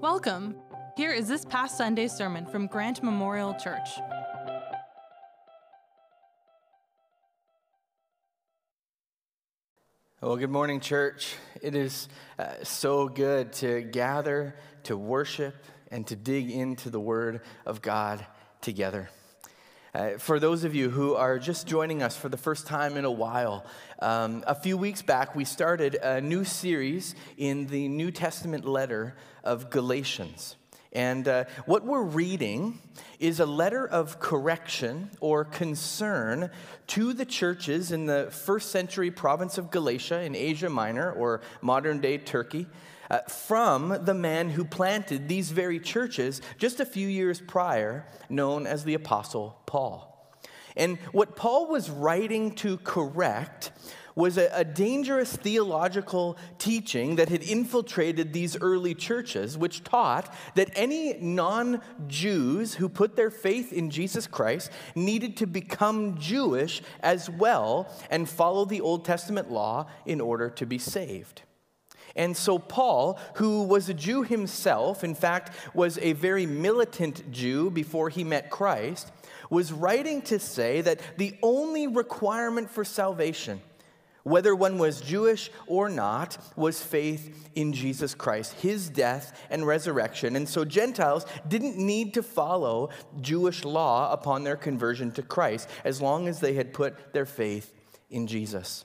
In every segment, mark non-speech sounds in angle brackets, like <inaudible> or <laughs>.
Welcome. Here is this past Sunday's sermon from Grant Memorial Church. Well, good morning, church. It is uh, so good to gather, to worship, and to dig into the Word of God together. Uh, for those of you who are just joining us for the first time in a while, um, a few weeks back we started a new series in the New Testament letter of Galatians. And uh, what we're reading is a letter of correction or concern to the churches in the first century province of Galatia in Asia Minor or modern day Turkey. Uh, from the man who planted these very churches just a few years prior, known as the Apostle Paul. And what Paul was writing to correct was a, a, dangerous theological teaching that had infiltrated these early churches, which taught that any non Jews who put their faith in Jesus Christ needed to become Jewish as well and follow the Old Testament law in order to be saved. And so, Paul, who was a Jew himself, in fact, was a very militant Jew before he met Christ, was writing to say that the only requirement for salvation, whether one was Jewish or not, was faith in Jesus Christ, his death and resurrection. And so Gentiles didn't need to follow Jewish law upon their conversion to Christ as long as they had put their faith in Jesus.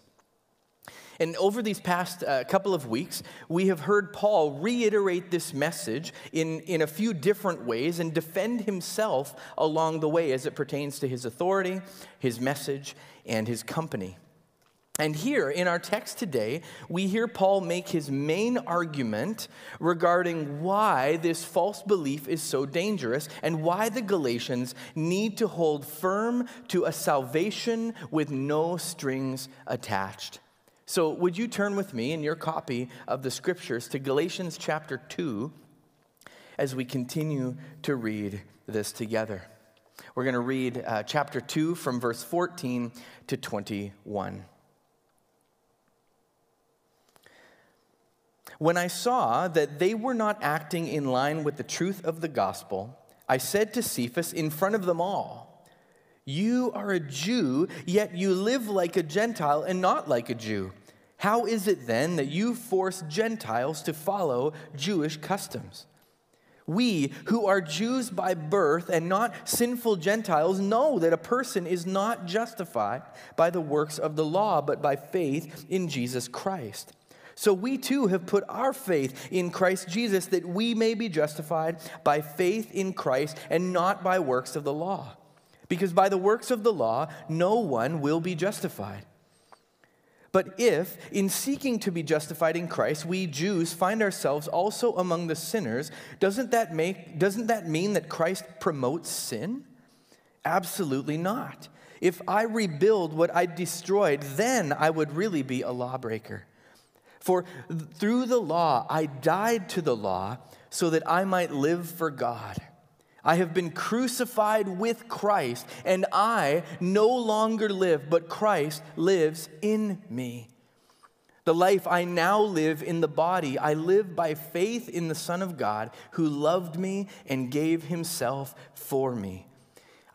And over these past uh, couple of weeks, we have heard Paul reiterate this message in, in a few different ways and defend himself along the way as it pertains to his authority, his message, and his company. And here in our text today, we hear Paul make his main argument regarding why this false belief is so dangerous and why the Galatians need to hold firm to a salvation with no strings attached. So, would you turn with me in your copy of the scriptures to Galatians chapter 2 as we continue to read this together? We're going to read uh, chapter 2 from verse 14 to 21. When I saw that they were not acting in line with the truth of the gospel, I said to Cephas in front of them all, You are a Jew, yet you live like a Gentile and not like a Jew. How is it then that you force Gentiles to follow Jewish customs? We, who are Jews by birth and not sinful Gentiles, know that a person is not justified by the works of the law, but by faith in Jesus Christ. So we too have put our faith in Christ Jesus that we may be justified by faith in Christ and not by works of the law. Because by the works of the law, no one will be justified. But if, in seeking to be justified in Christ, we Jews find ourselves also among the sinners, doesn't that, make, doesn't that mean that Christ promotes sin? Absolutely not. If I rebuild what I destroyed, then I would really be a lawbreaker. For through the law, I died to the law so that I might live for God. I have been crucified with Christ, and I no longer live, but Christ lives in me. The life I now live in the body, I live by faith in the Son of God who loved me and gave himself for me.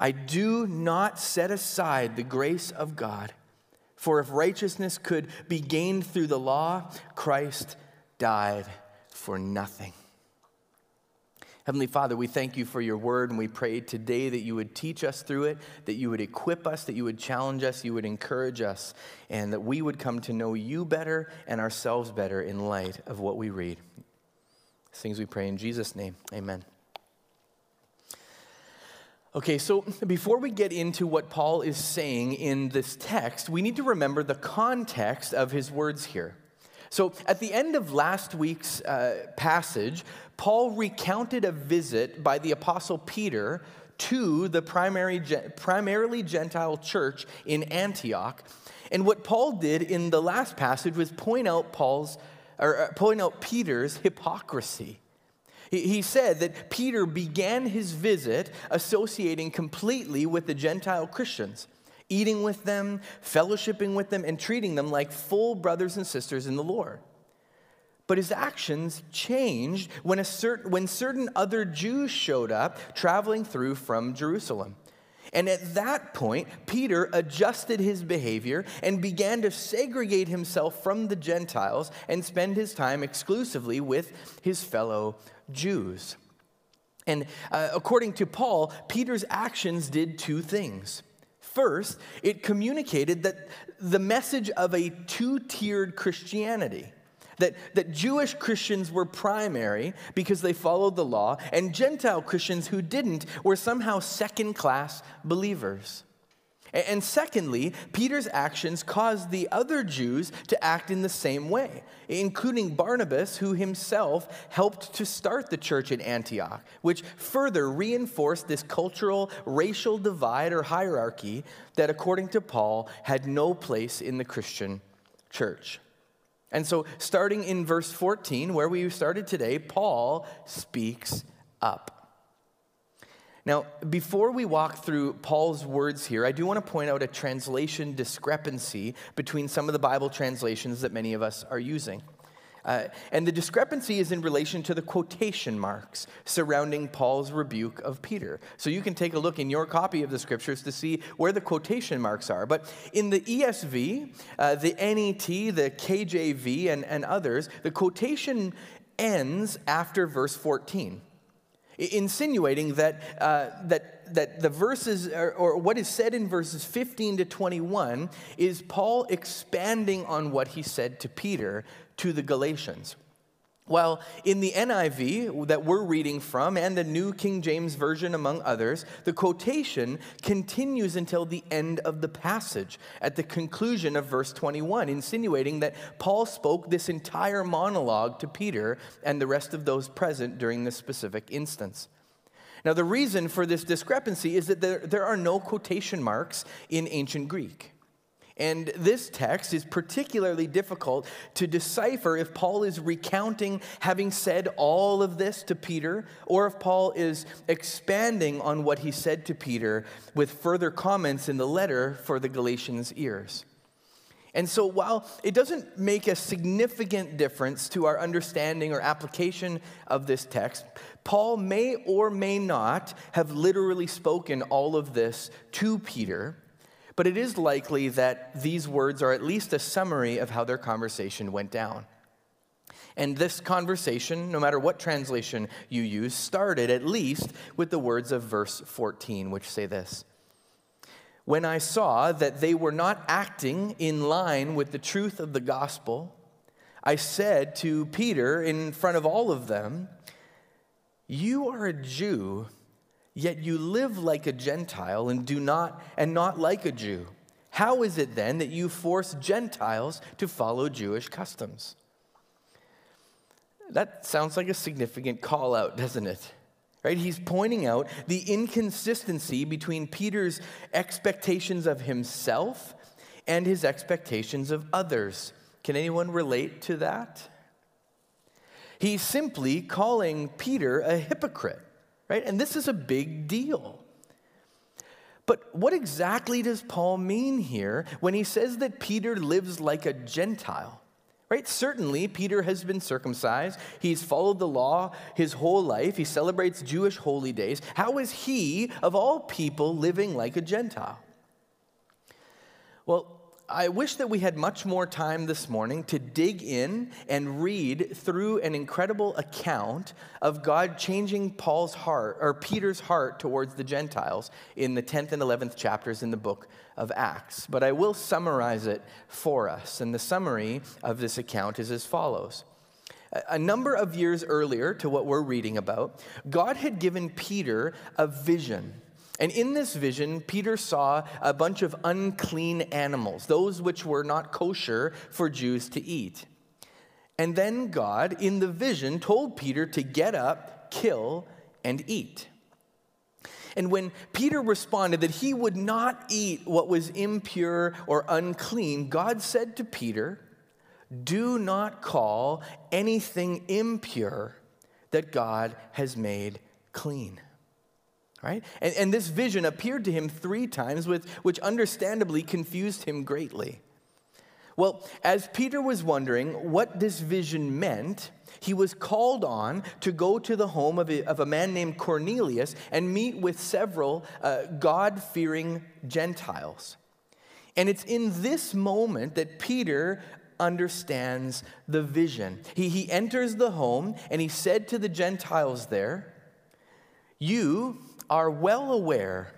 I do not set aside the grace of God, for if righteousness could be gained through the law, Christ died for nothing. Heavenly Father, we thank you for your word, and we pray today that you would teach us through it, that you would equip us, that you would challenge us, you would encourage us, and that we would come to know you better and ourselves better in light of what we read. These things we pray in Jesus' name. Amen. Okay, so before we get into what Paul is saying in this text, we need to remember the context of his words here. So, at the end of last week's uh, passage, Paul recounted a visit by the Apostle Peter to the primary, primarily Gentile church in Antioch. And what Paul did in the last passage was point out Paul's or uh, point out Peter's hypocrisy. He said that Peter began his visit associating completely with the Gentile Christians eating with them, fellowshipping with them, and treating them like full brothers and sisters in the Lord. But his actions changed when, a certain, when certain other Jews showed up traveling through from Jerusalem. And at that point, Peter adjusted his behavior and began to segregate himself from the Gentiles and spend his time exclusively with his fellow Jews. And uh, according to Paul, Peter's actions did two things. First, it communicated that the message of a two tiered Christianity that, that Jewish Christians were primary because they followed the law, and Gentile Christians who didn't were somehow second class believers. And secondly, Peter's actions caused the other Jews to act in the same way, including Barnabas, who himself helped to start the church in Antioch, which further reinforced this cultural, racial divide or hierarchy that, according to Paul, had no place in the Christian church. And so, starting in verse 14, where we started today, Paul speaks up. Now, before we walk through Paul's words here, I do want to point out a translation discrepancy between some of the Bible translations that many of us are using. Uh, and the discrepancy is in relation to the quotation marks surrounding Paul's rebuke of Peter. So you can take a look in your copy of the scriptures to see where the quotation marks are. But in the ESV, uh, the NET, the KJV, and, and others, the quotation ends after verse 14 insinuating that, uh, that, that the verses, or, or, what is said in verses 15 to 21, is Paul expanding on what he said to Peter to the Galatians. While in the NIV that we're reading from and the New King James Version, among others, the quotation continues until the end of the passage at the conclusion of verse 21, insinuating that Paul spoke this entire monologue to Peter and the rest of those present during this specific instance. Now, the reason for this discrepancy is that there, there are no quotation marks in ancient Greek. And this text is particularly difficult to decipher if Paul is recounting having said all of this to Peter, or if Paul is expanding on what he said to Peter with further comments in the letter for the Galatians' ears. And so, while it doesn't make a significant difference to our understanding or application of this text, Paul may or may not have literally spoken all of this to Peter but it is likely that these words are at least a summary of how their conversation went down. And this conversation, no matter what translation you use, started at least with the words of verse 14, which say this When I saw that they were not acting in line with the truth of the gospel, I said to Peter in front of all of them, You are a Jew Yet you live like a Gentile and do not and not like a Jew. How is it then that you force Gentiles to follow Jewish customs? That sounds like a significant call out, doesn't it? Right? He's pointing out the inconsistency between Peter's expectations of himself and his expectations of others. Can anyone relate to that? He's simply calling Peter a hypocrite right? And this is a big deal. But what exactly does Paul mean here when he says that Peter lives like a Gentile? Right? Certainly, Peter has been circumcised. He's followed the law his whole life. He celebrates Jewish holy days. How is he, of all people, living like a Gentile? Well, I wish that we had much more time this morning to dig in and read through an incredible account of God changing Paul's heart or Peter's heart towards the Gentiles in the 10th and 11th chapters in the book of Acts. But I will summarize it for us. And the summary of this account is as follows. A number of years earlier to what we're reading about, God had given Peter a vision and in this vision, Peter saw a bunch of unclean animals, those which were not kosher for Jews to eat. And then God, in the vision, told Peter to get up, kill, and eat. And when Peter responded that he would not eat what was impure or unclean, God said to Peter, Do not call anything impure that God has made clean right? And, and this vision appeared to him three times, with, which understandably confused him greatly. Well, as Peter was wondering what this vision meant, he was called on to go to the home of a, of a man named Cornelius and meet with several uh, God fearing Gentiles. And it's in this moment that Peter understands the vision. He, he enters the home and he said to the Gentiles there, You are well aware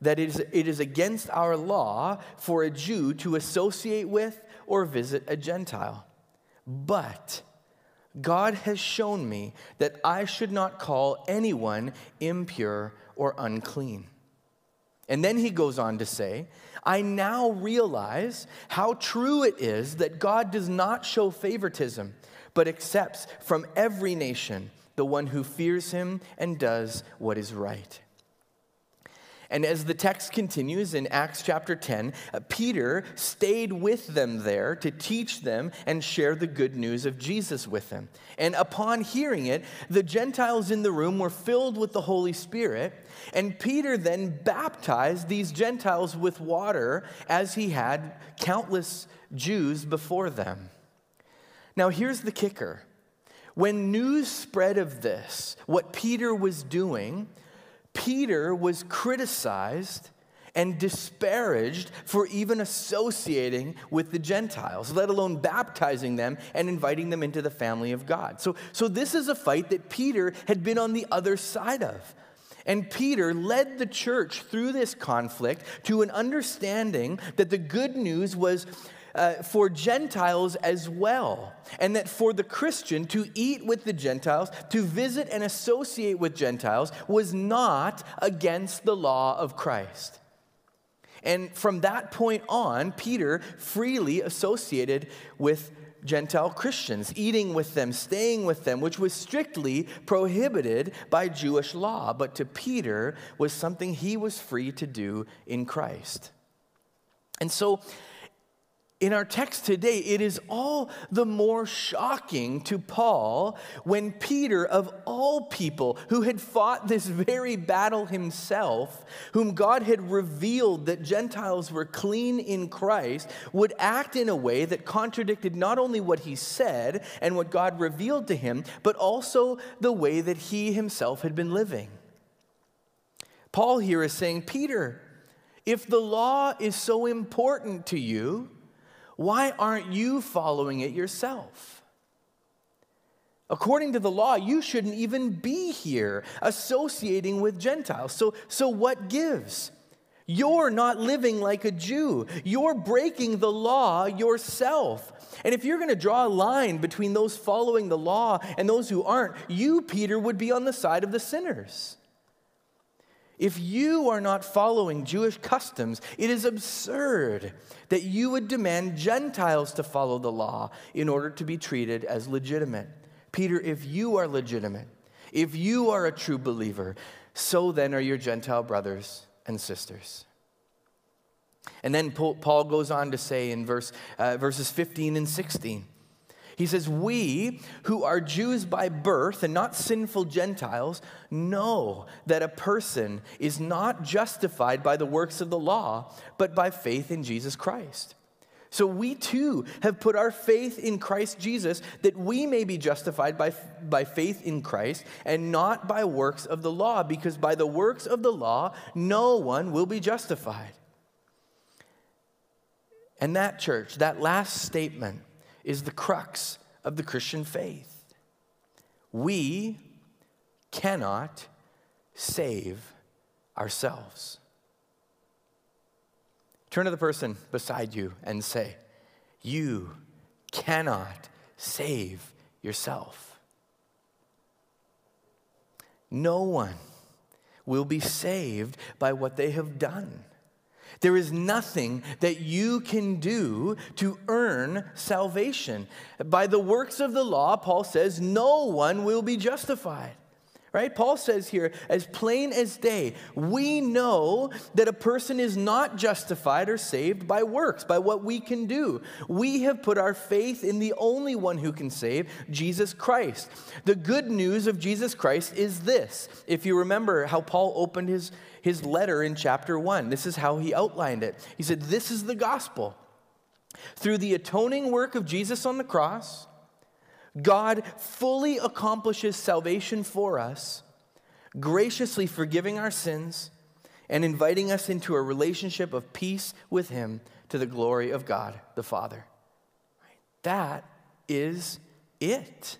that it is, it is against our law for a Jew to associate with or visit a Gentile. But God has shown me that I should not call anyone impure or unclean. And then he goes on to say, I now realize how true it is that God does not show favoritism, but accepts from every nation the one who fears him and does what is right. And as the text continues in Acts chapter 10, uh, Peter stayed with them there to teach them and share the good news of Jesus with them. And upon hearing it, the Gentiles in the room were filled with the Holy Spirit. And Peter then baptized these Gentiles with water as he had countless Jews before them. Now, here's the kicker. When news spread of this, what Peter was doing, Peter was criticized and disparaged for even associating with the Gentiles, let alone baptizing them and inviting them into the family of God. So, so this is a fight that Peter had been on the other side of. And Peter led the church through this conflict to an understanding that the good news was uh, for Gentiles as well. And that for the Christian to eat with the Gentiles, to visit and associate with Gentiles, was not against the law of Christ. And from that point on, Peter freely associated with Gentile Christians, eating with them, staying with them, which was strictly prohibited by Jewish law, but to Peter was something he was free to do in Christ. And so in our text today, it is all the more shocking to Paul when Peter, of all people who had fought this very battle himself, whom God had revealed that Gentiles were clean in Christ, would act in a way that contradicted not only what he said and what God revealed to him, but also the way that he himself had been living. Paul here is saying, Peter, if the law is so important to you, why aren't you following it yourself? According to the law, you shouldn't even be here associating with Gentiles. So, so what gives? You're not living like a Jew. You're breaking the law yourself. And if you're going to draw a line between those following the law and those who aren't, you, Peter, would be on the side of the sinners. If you are not following Jewish customs, it is absurd that you would demand Gentiles to follow the law in order to be treated as legitimate. Peter, if you are legitimate, if you are a true believer, so then are your Gentile brothers and sisters. And then Paul goes on to say in verse, uh, verses 15 and 16 he says, We who are Jews by birth and not sinful Gentiles know that a person is not justified by the works of the law, but by faith in Jesus Christ. So we too have put our faith in Christ Jesus that we may be justified by, by faith in Christ and not by works of the law, because by the works of the law, no one will be justified. And that church, that last statement, is the crux of the Christian faith. We cannot save ourselves. Turn to the person beside you and say, You cannot save yourself. No one will be saved by what they have done. There is nothing that you can do to earn salvation. By the works of the law, Paul says, no one will be justified. Right? Paul says here, as plain as day, we know that a person is not justified or saved by works, by what we can do. We have put our faith in the only one who can save, Jesus Christ. The good news of Jesus Christ is this. If you remember how Paul opened his, his letter in chapter one. This is how he outlined it. He said, This is the gospel Through the atoning work of Jesus on the cross, God fully accomplishes salvation for us, graciously forgiving our sins and inviting us into a relationship of peace with Him to the glory of God the Father. That is it.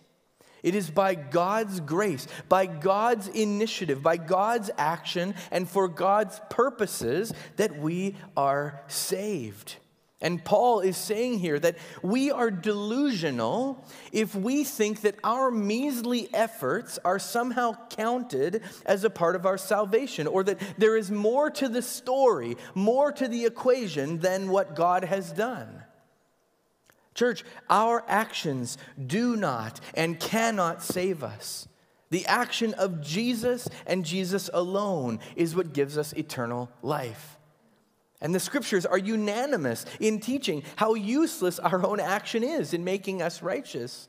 It is by God's grace, by God's initiative, by God's action, and for God's purposes that we are saved. And Paul is saying here that we are delusional if we think that our measly efforts are somehow counted as a part of our salvation, or that there is more to the story, more to the equation than what God has done. Church, our actions do not and cannot save us. The action of Jesus and Jesus alone is what gives us eternal life. And the scriptures are unanimous in teaching how useless our own action is in making us righteous.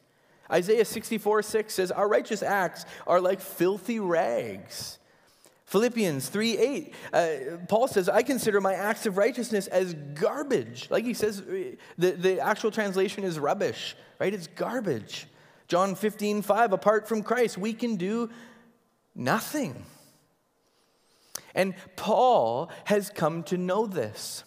Isaiah 64 6 says, Our righteous acts are like filthy rags. Philippians 3 8, uh, Paul says, I consider my acts of righteousness as garbage. Like he says, uh, the, the actual translation is rubbish, right? It's garbage. John 15 5, apart from Christ, we can do nothing. And Paul has come to know this.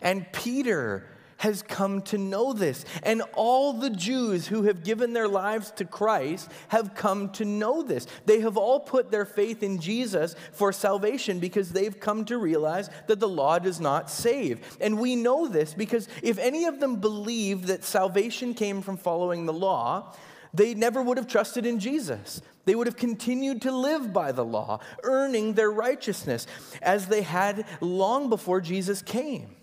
And Peter has come to know this. And all the Jews who have given their lives to Christ have come to know this. They have all put their faith in Jesus for salvation because they've come to realize that the law does not save. And we know this because if any of them believed that salvation came from following the law, they never would have trusted in Jesus. They would have continued to live by the law, earning their righteousness as they had long before Jesus came.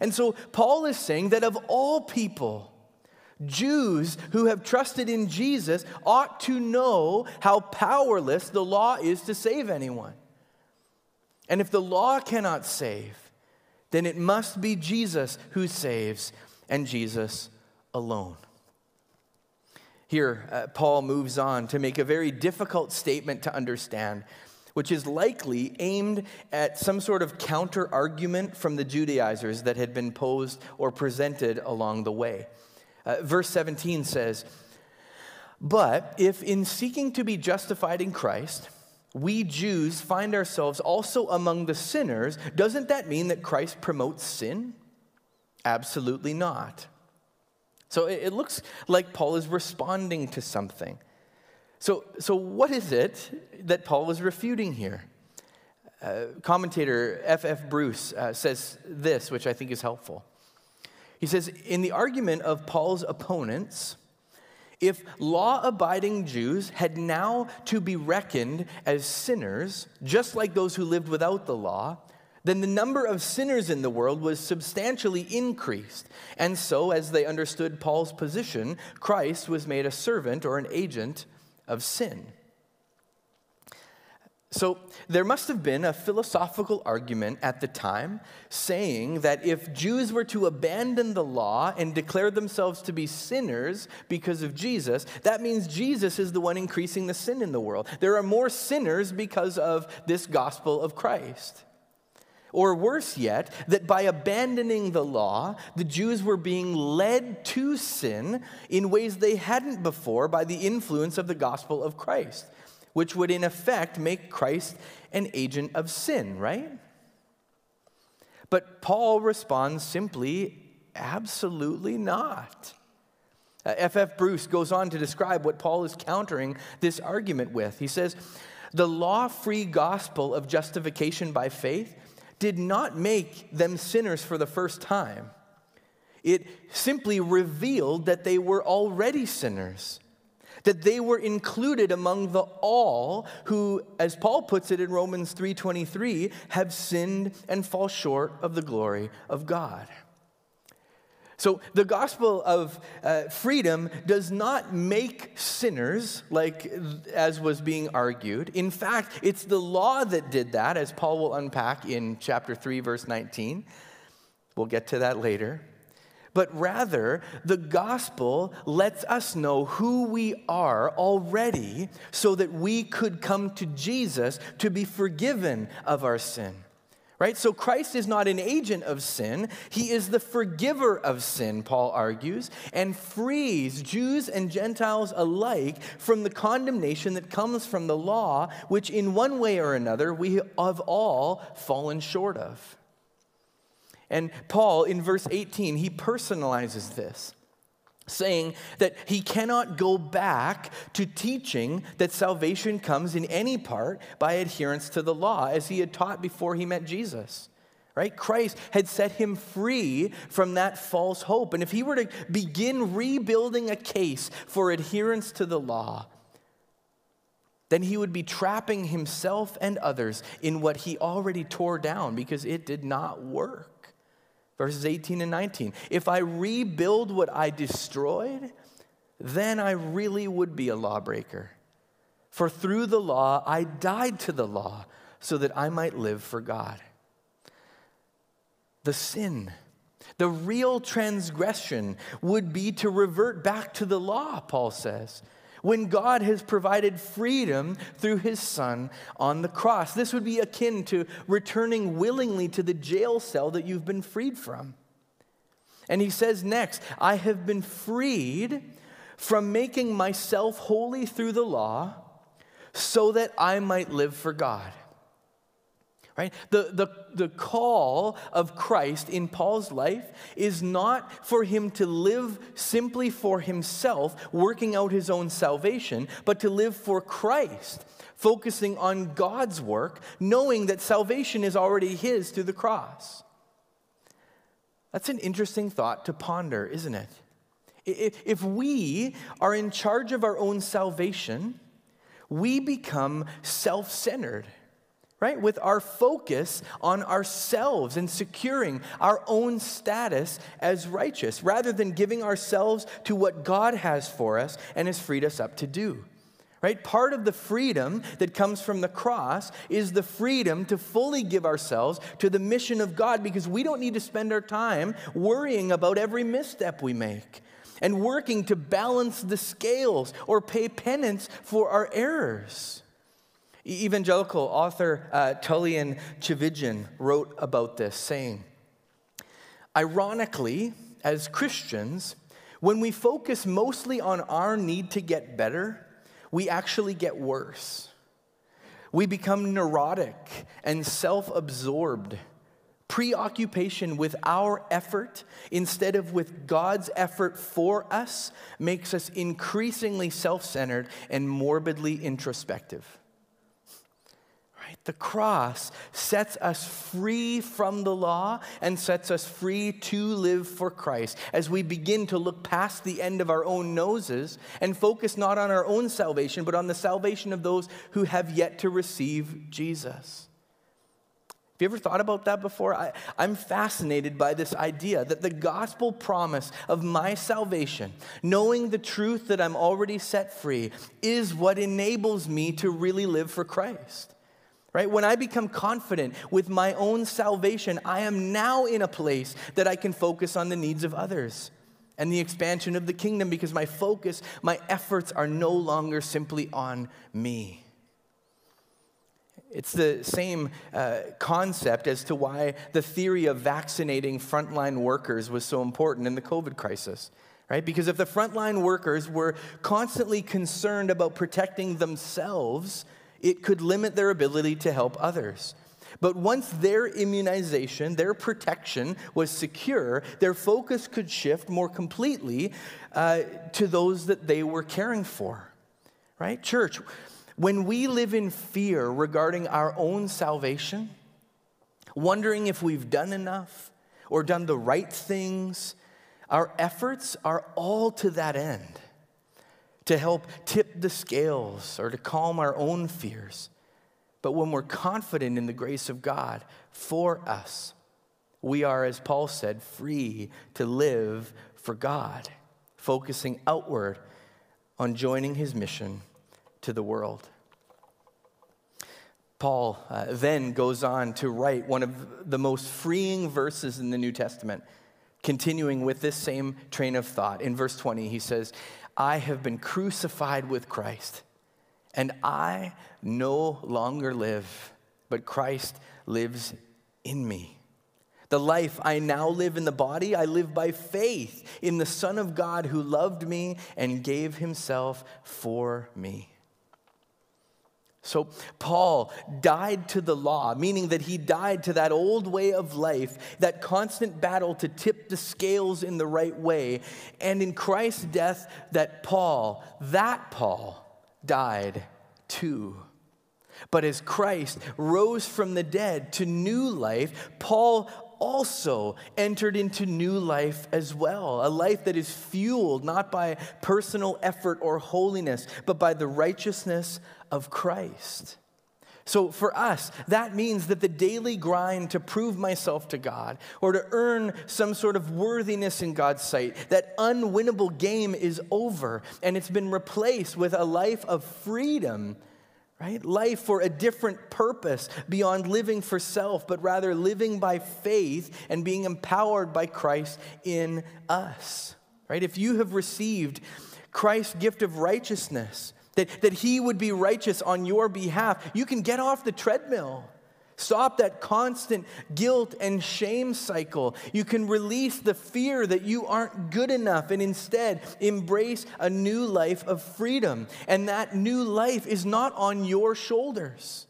And so Paul is saying that of all people, Jews who have trusted in Jesus ought to know how powerless the law is to save anyone. And if the law cannot save, then it must be Jesus who saves and Jesus alone. Here, uh, Paul moves on to make a very difficult statement to understand which is likely aimed at some sort of counter argument from the Judaizers that had been posed or presented along the way. Uh, verse 17 says, But if in seeking to be justified in Christ, we Jews find ourselves also among the sinners, doesn't that mean that Christ promotes sin? Absolutely not. So it looks like Paul is responding to something. So, so what is it that Paul was refuting here? Uh, commentator F.F. F. Bruce uh, says this, which I think is helpful. He says, In the argument of Paul's opponents, if law abiding Jews had now to be reckoned as sinners, just like those who lived without the law, then the number of sinners in the world was substantially increased. And so, as they understood Paul's position, Christ was made a servant or an agent of sin. So, there must have been a philosophical argument at the time saying that if Jews were to abandon the law and declare themselves to be sinners because of Jesus, that means Jesus is the one increasing the sin in the world. There are more sinners because of this gospel of Christ. Or worse yet, that by abandoning the law, the Jews were being led to sin in ways they hadn't before by the influence of the gospel of Christ, which would in effect make Christ an agent of sin, right? But Paul responds simply, absolutely not. F.F. Uh, F. Bruce goes on to describe what Paul is countering this argument with. He says, The law free gospel of justification by faith did not make them sinners for the first time. It simply revealed that they were already sinners, that they were included among the all who, as Paul puts it in Romans 3:23, have sinned and fall short of the glory of God. So, the gospel of uh, freedom does not make sinners, like as was being argued. In fact, it's the law that did that, as Paul will unpack in chapter 3, verse 19. We'll get to that later. But rather, the gospel lets us know who we are already so that we could come to Jesus to be forgiven of our sin Right? So Christ is not an agent of sin. He is the forgiver of sin, Paul argues, and frees Jews and Gentiles alike from the condemnation that comes from the law, which in one way or another we have all fallen short of. And Paul, in verse 18, he personalizes this saying that he cannot go back to teaching that salvation comes in any part by adherence to the law, as he had taught before he met Jesus. Right? Christ had set him free from that false hope. And if he were to begin rebuilding a case for adherence to the law, then he would be trapping himself and others in what he already tore down because it did not work verses 18 and 19. If I rebuild what I destroyed, then I really would be a lawbreaker. For through the law, I died to the law so that I might live for God. The sin, the real transgression would be to revert back to the law, Paul says when God has provided freedom through his Son on the cross. This would be akin to returning willingly to the jail cell that you've been freed from. And he says next, I have been freed from making myself holy through the law so that I might live for God. Right? The, the, the call of Christ in Paul's life is not for him to live simply for himself, working out his own salvation, but to live for Christ, focusing on God's work, knowing that salvation is already his through the cross. That's an interesting thought to ponder, isn't it? If we are in charge of our own salvation, we become self centered right? With our focus on ourselves and securing our own status as righteous, rather than giving ourselves to what God has for us and has freed us up to do. Right? Part of the freedom that comes from the cross is the freedom to fully give ourselves to the mission of God because we don't need to spend our time worrying about every misstep we make and working to balance the scales or pay penance for our errors. Evangelical author uh, Tullian Tchividjian wrote about this, saying, Ironically, as Christians, when we focus mostly on our need to get better, we actually get worse. We become neurotic and self absorbed. Preoccupation with our effort instead of with God's effort for us makes us increasingly self centered and morbidly introspective. The cross sets us free from the law and sets us free to live for Christ as we begin to look past the end of our own noses and focus not on our own salvation, but on the salvation of those who have yet to receive Jesus. Have you ever thought about that before? I, am fascinated by this idea that the gospel promise of my salvation, knowing the truth that I'm already set free, is what enables me to really live for Christ right? When I become confident with my own salvation, I am now in a place that I can focus on the needs of others and the expansion of the kingdom because my focus, my efforts are no longer simply on me. It's the same uh, concept as to why the theory of vaccinating frontline workers was so important in the COVID crisis, right? Because if the frontline workers were constantly concerned about protecting themselves, it could limit their ability to help others. But once their immunization, their protection was secure, their focus could shift more completely uh, to those that they were caring for. Right? Church, when we live in fear regarding our own salvation, wondering if we've done enough or done the right things, our efforts are all to that end to help tip the scales or to calm our own fears. But when we're confident in the grace of God for us, we are, as Paul said, free to live for God, focusing outward on joining his mission to the world. Paul uh, then goes on to write one of the most freeing verses in the New Testament, continuing with this same train of thought. In verse 20, he says, I have been crucified with Christ, and I no longer live, but Christ lives in me. The life I now live in the body, I live by faith in the Son of God who loved me and gave himself for me. So, Paul died to the law, meaning that he died to that old way of life, that constant battle to tip the scales in the right way. And in Christ's death, that Paul, that Paul, died too. But as Christ rose from the dead to new life, Paul also entered into new life as well. A life that is fueled not by personal effort or holiness, but by the righteousness of Christ. So for us, that means that the daily grind to prove myself to God or to earn some sort of worthiness in God's sight, that unwinnable game is over and it's been replaced with a life of freedom right? Life for a different purpose beyond living for self, but rather living by faith and being empowered by Christ in us, right? If you have received Christ's gift of righteousness, that, that he would be righteous on your behalf, you can get off the treadmill. Stop that constant guilt and shame cycle. You can release the fear that you aren't good enough and instead embrace a new life of freedom. And that new life is not on your shoulders.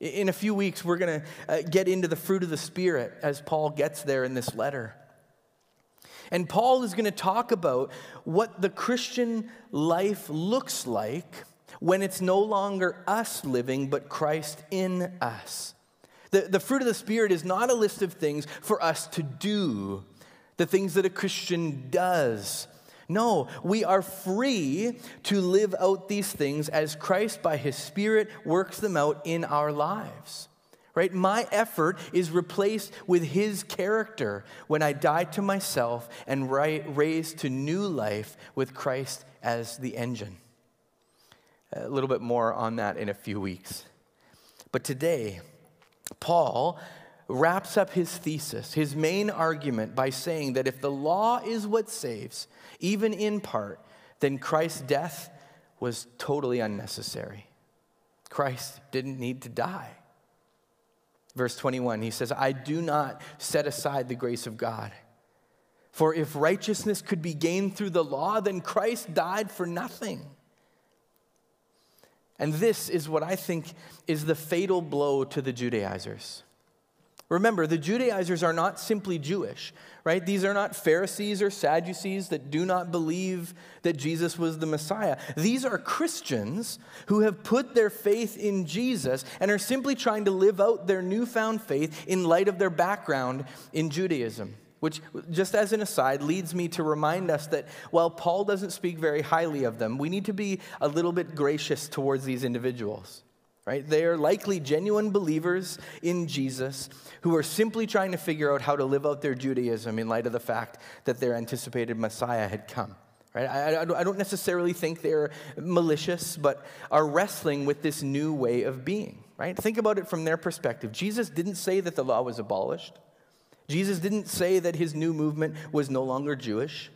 In a few weeks, we're going to uh, get into the fruit of the Spirit as Paul gets there in this letter. And Paul is going to talk about what the Christian life looks like when it's no longer us living, but Christ in us. The, the fruit of the Spirit is not a list of things for us to do, the things that a Christian does. No, we are free to live out these things as Christ, by His Spirit, works them out in our lives. Right? My effort is replaced with His character when I die to myself and raised to new life with Christ as the engine. A little bit more on that in a few weeks. But today, Paul wraps up his thesis, his main argument, by saying that if the law is what saves, even in part, then Christ's death was totally unnecessary. Christ didn't need to die. Verse 21, he says, I do not set aside the grace of God. For if righteousness could be gained through the law, then Christ died for nothing. And this is what I think is the fatal blow to the Judaizers. Remember, the Judaizers are not simply Jewish, right? These are not Pharisees or Sadducees that do not believe that Jesus was the Messiah. These are Christians who have put their faith in Jesus and are simply trying to live out their newfound faith in light of their background in Judaism. Which, just as an aside, leads me to remind us that while Paul doesn't speak very highly of them, we need to be a little bit gracious towards these individuals, right? They are likely genuine believers in Jesus who are simply trying to figure out how to live out their Judaism in light of the fact that their anticipated Messiah had come. Right? I, I don't necessarily think they're malicious, but are wrestling with this new way of being. Right? Think about it from their perspective. Jesus didn't say that the law was abolished. Jesus didn't say that his new movement was no longer Jewish.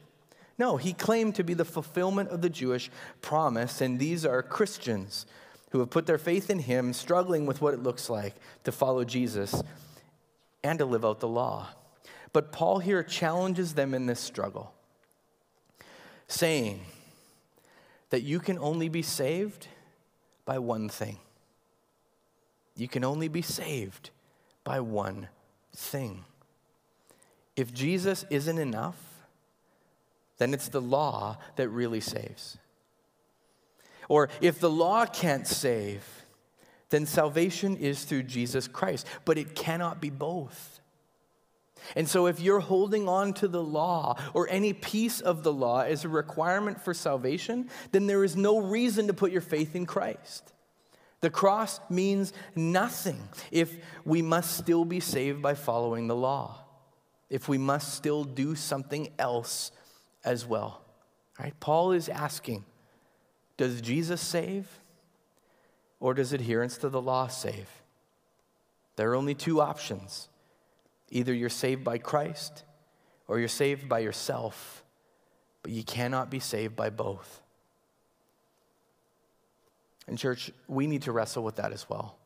No, he claimed to be the fulfillment of the Jewish promise, and these are Christians who have put their faith in him, struggling with what it looks like to follow Jesus and to live out the law. But Paul here challenges them in this struggle, saying that you can only be saved by one thing. You can only be saved by one thing. If Jesus isn't enough, then it's the law that really saves. Or if the law can't save, then salvation is through Jesus Christ. But it cannot be both. And so, if you're holding on to the law or any piece of the law as a requirement for salvation, then there is no reason to put your faith in Christ. The cross means nothing if we must still be saved by following the law if we must still do something else as well. Right? Paul is asking Does Jesus save or does adherence to the law save? There are only two options either you're saved by Christ or you're saved by yourself, but you cannot be saved by both. And, church, we need to wrestle with that as well.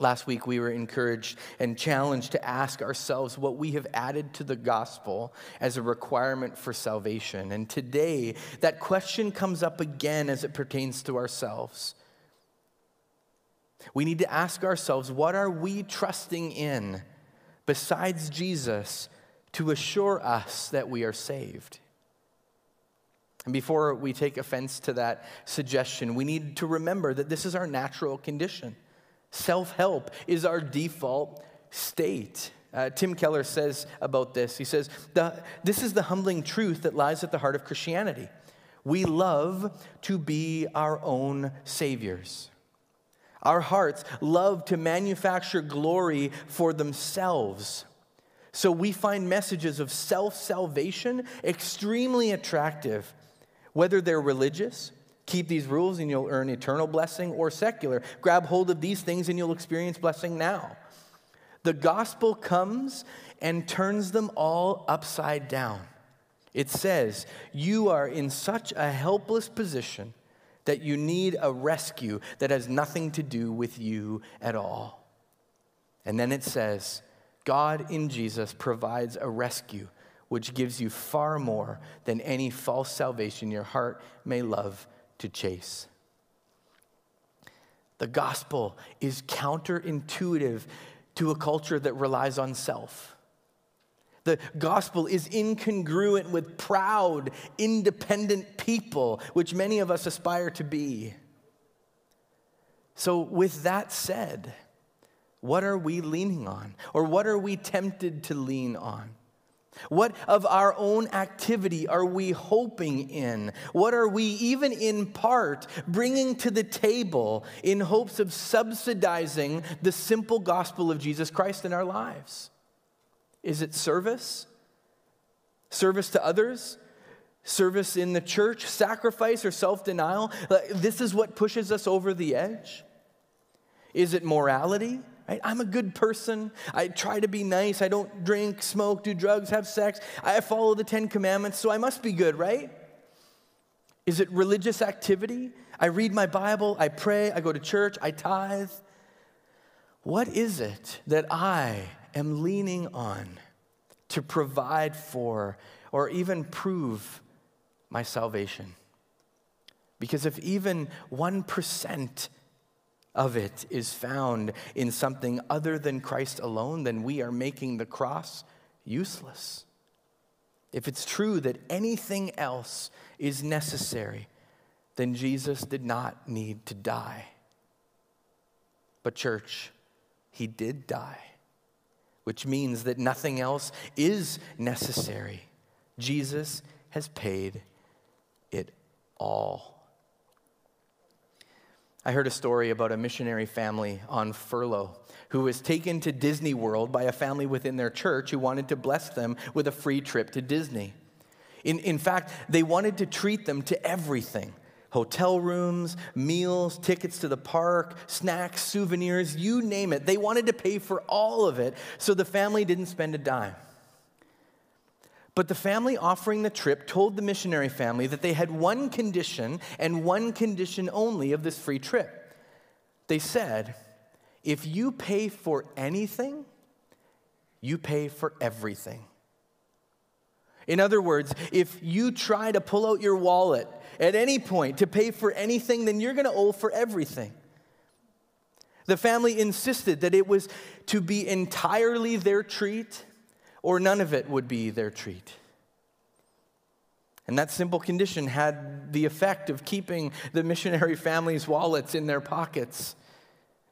Last week, we were encouraged and challenged to ask ourselves what we have added to the gospel as a requirement for salvation. And today, that question comes up again as it pertains to ourselves. We need to ask ourselves what are we trusting in besides Jesus to assure us that we are saved? And before we take offense to that suggestion, we need to remember that this is our natural condition. Self help is our default state. Uh, Tim Keller says about this he says, This is the humbling truth that lies at the heart of Christianity. We love to be our own saviors. Our hearts love to manufacture glory for themselves. So we find messages of self salvation extremely attractive, whether they're religious, Keep these rules and you'll earn eternal blessing, or secular. Grab hold of these things and you'll experience blessing now. The gospel comes and turns them all upside down. It says, You are in such a helpless position that you need a rescue that has nothing to do with you at all. And then it says, God in Jesus provides a rescue which gives you far more than any false salvation your heart may love to chase. The gospel is counterintuitive to a culture that relies on self. The gospel is incongruent with proud, independent people, which many of us aspire to be. So, with that said, what are we leaning on? Or what are we tempted to lean on? What of our own activity are we hoping in? What are we, even in part, bringing to the table in hopes of subsidizing the simple gospel of Jesus Christ in our lives? Is it service? Service to others? Service in the church? Sacrifice or self denial? This is what pushes us over the edge? Is it morality? Right? I'm a good person. I try to be nice. I don't drink, smoke, do drugs, have sex. I follow the Ten Commandments, so I must be good, right? Is it religious activity? I read my Bible, I pray, I go to church, I tithe. What is it that I am leaning on to provide for or even prove my salvation? Because if even 1% of it is found in something other than Christ alone, then we are making the cross useless. If it's true that anything else is necessary, then Jesus did not need to die. But, church, he did die, which means that nothing else is necessary. Jesus has paid it all. I heard a story about a missionary family on furlough who was taken to Disney World by a family within their church who wanted to bless them with a free trip to Disney. In, in fact, they wanted to treat them to everything hotel rooms, meals, tickets to the park, snacks, souvenirs, you name it. They wanted to pay for all of it so the family didn't spend a dime. But the family offering the trip told the missionary family that they had one condition and one condition only of this free trip. They said, if you pay for anything, you pay for everything. In other words, if you try to pull out your wallet at any point to pay for anything, then you're going to owe for everything. The family insisted that it was to be entirely their treat or none of it would be their treat. And that simple condition had the effect of keeping the missionary families' wallets in their pockets.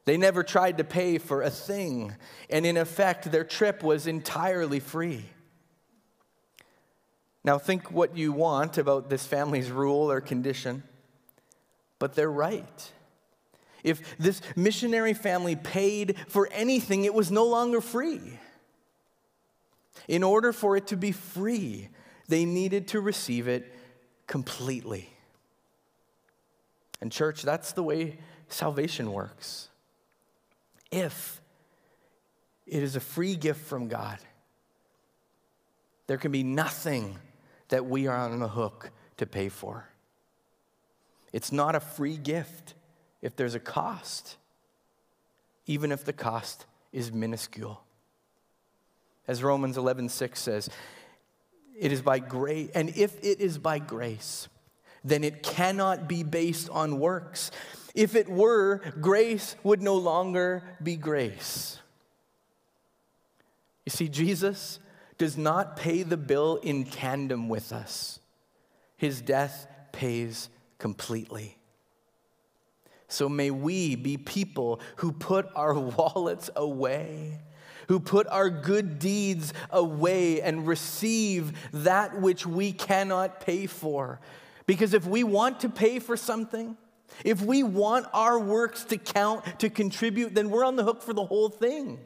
They never tried to pay for a thing, and in effect, their trip was entirely free. Now, think what you want about this family's rule or condition, but they're right. If this missionary family paid for anything, it was no longer free. In order for it to be free, they needed to receive it completely. And, church, that's the way salvation works. If it is a free gift from God, there can be nothing that we are on the hook to pay for. It's not a free gift if there's a cost. even if the cost is minuscule. As Romans 11:6 says, it is by grace, and if it is by grace, then it cannot be based on works. If it were, grace would no longer be grace. You see, Jesus does not pay the bill in tandem with us, his death pays completely. So may we be people who put our <laughs> wallets away, who put our good deeds away and receive that which we cannot pay for. Because if we want to pay for something, if we want our works to count, to contribute, then we're on the hook for the whole thing.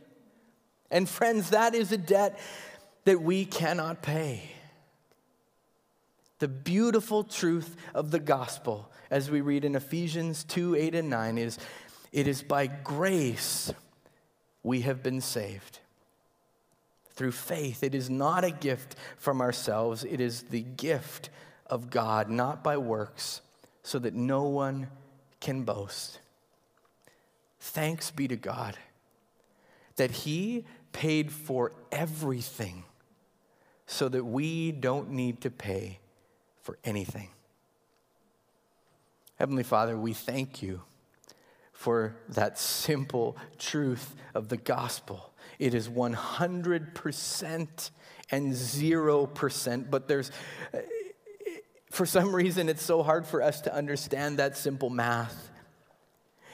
And friends, that is a debt that we cannot pay. The beautiful truth of the gospel, as we read in Ephesians 2 8 and 9, is it is by grace we have been saved. Through faith, it is not a gift from ourselves, it is the gift of God, not by works, so that no one can boast. Thanks be to God that He paid for everything so that we don't need to pay for anything. Heavenly Father, we thank you for that simple truth of the gospel. It is 100% and 0%, but there's, uh, for some reason, it's so hard for us to understand that simple math.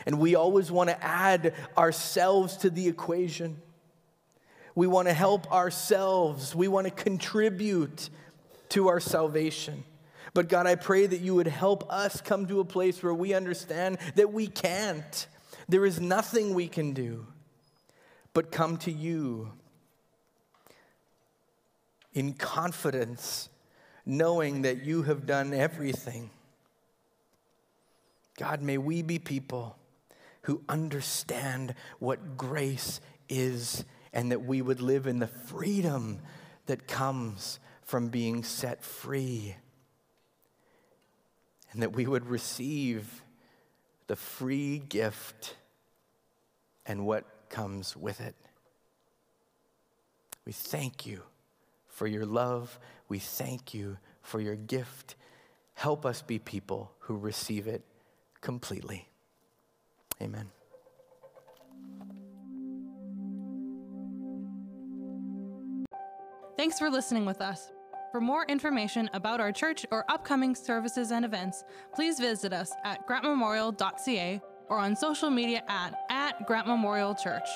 And we always want to add ourselves to the equation. We want to help ourselves. We want to contribute to our salvation. But God, I pray that you would help us come to a place where we understand that we can't. There is nothing we can do but come to you in confidence, knowing that you have done everything. God, may we be people who understand what grace is and that we would live in the freedom that comes from being set free. And that we would receive the free gift and what comes with it. We thank you for your love. We thank you for your gift. Help us be people who receive it completely. Amen. Thanks for listening with us. For more information about our church or upcoming services and events, please visit us at grantmemorial.ca or on social media at, at Grant Memorial Church.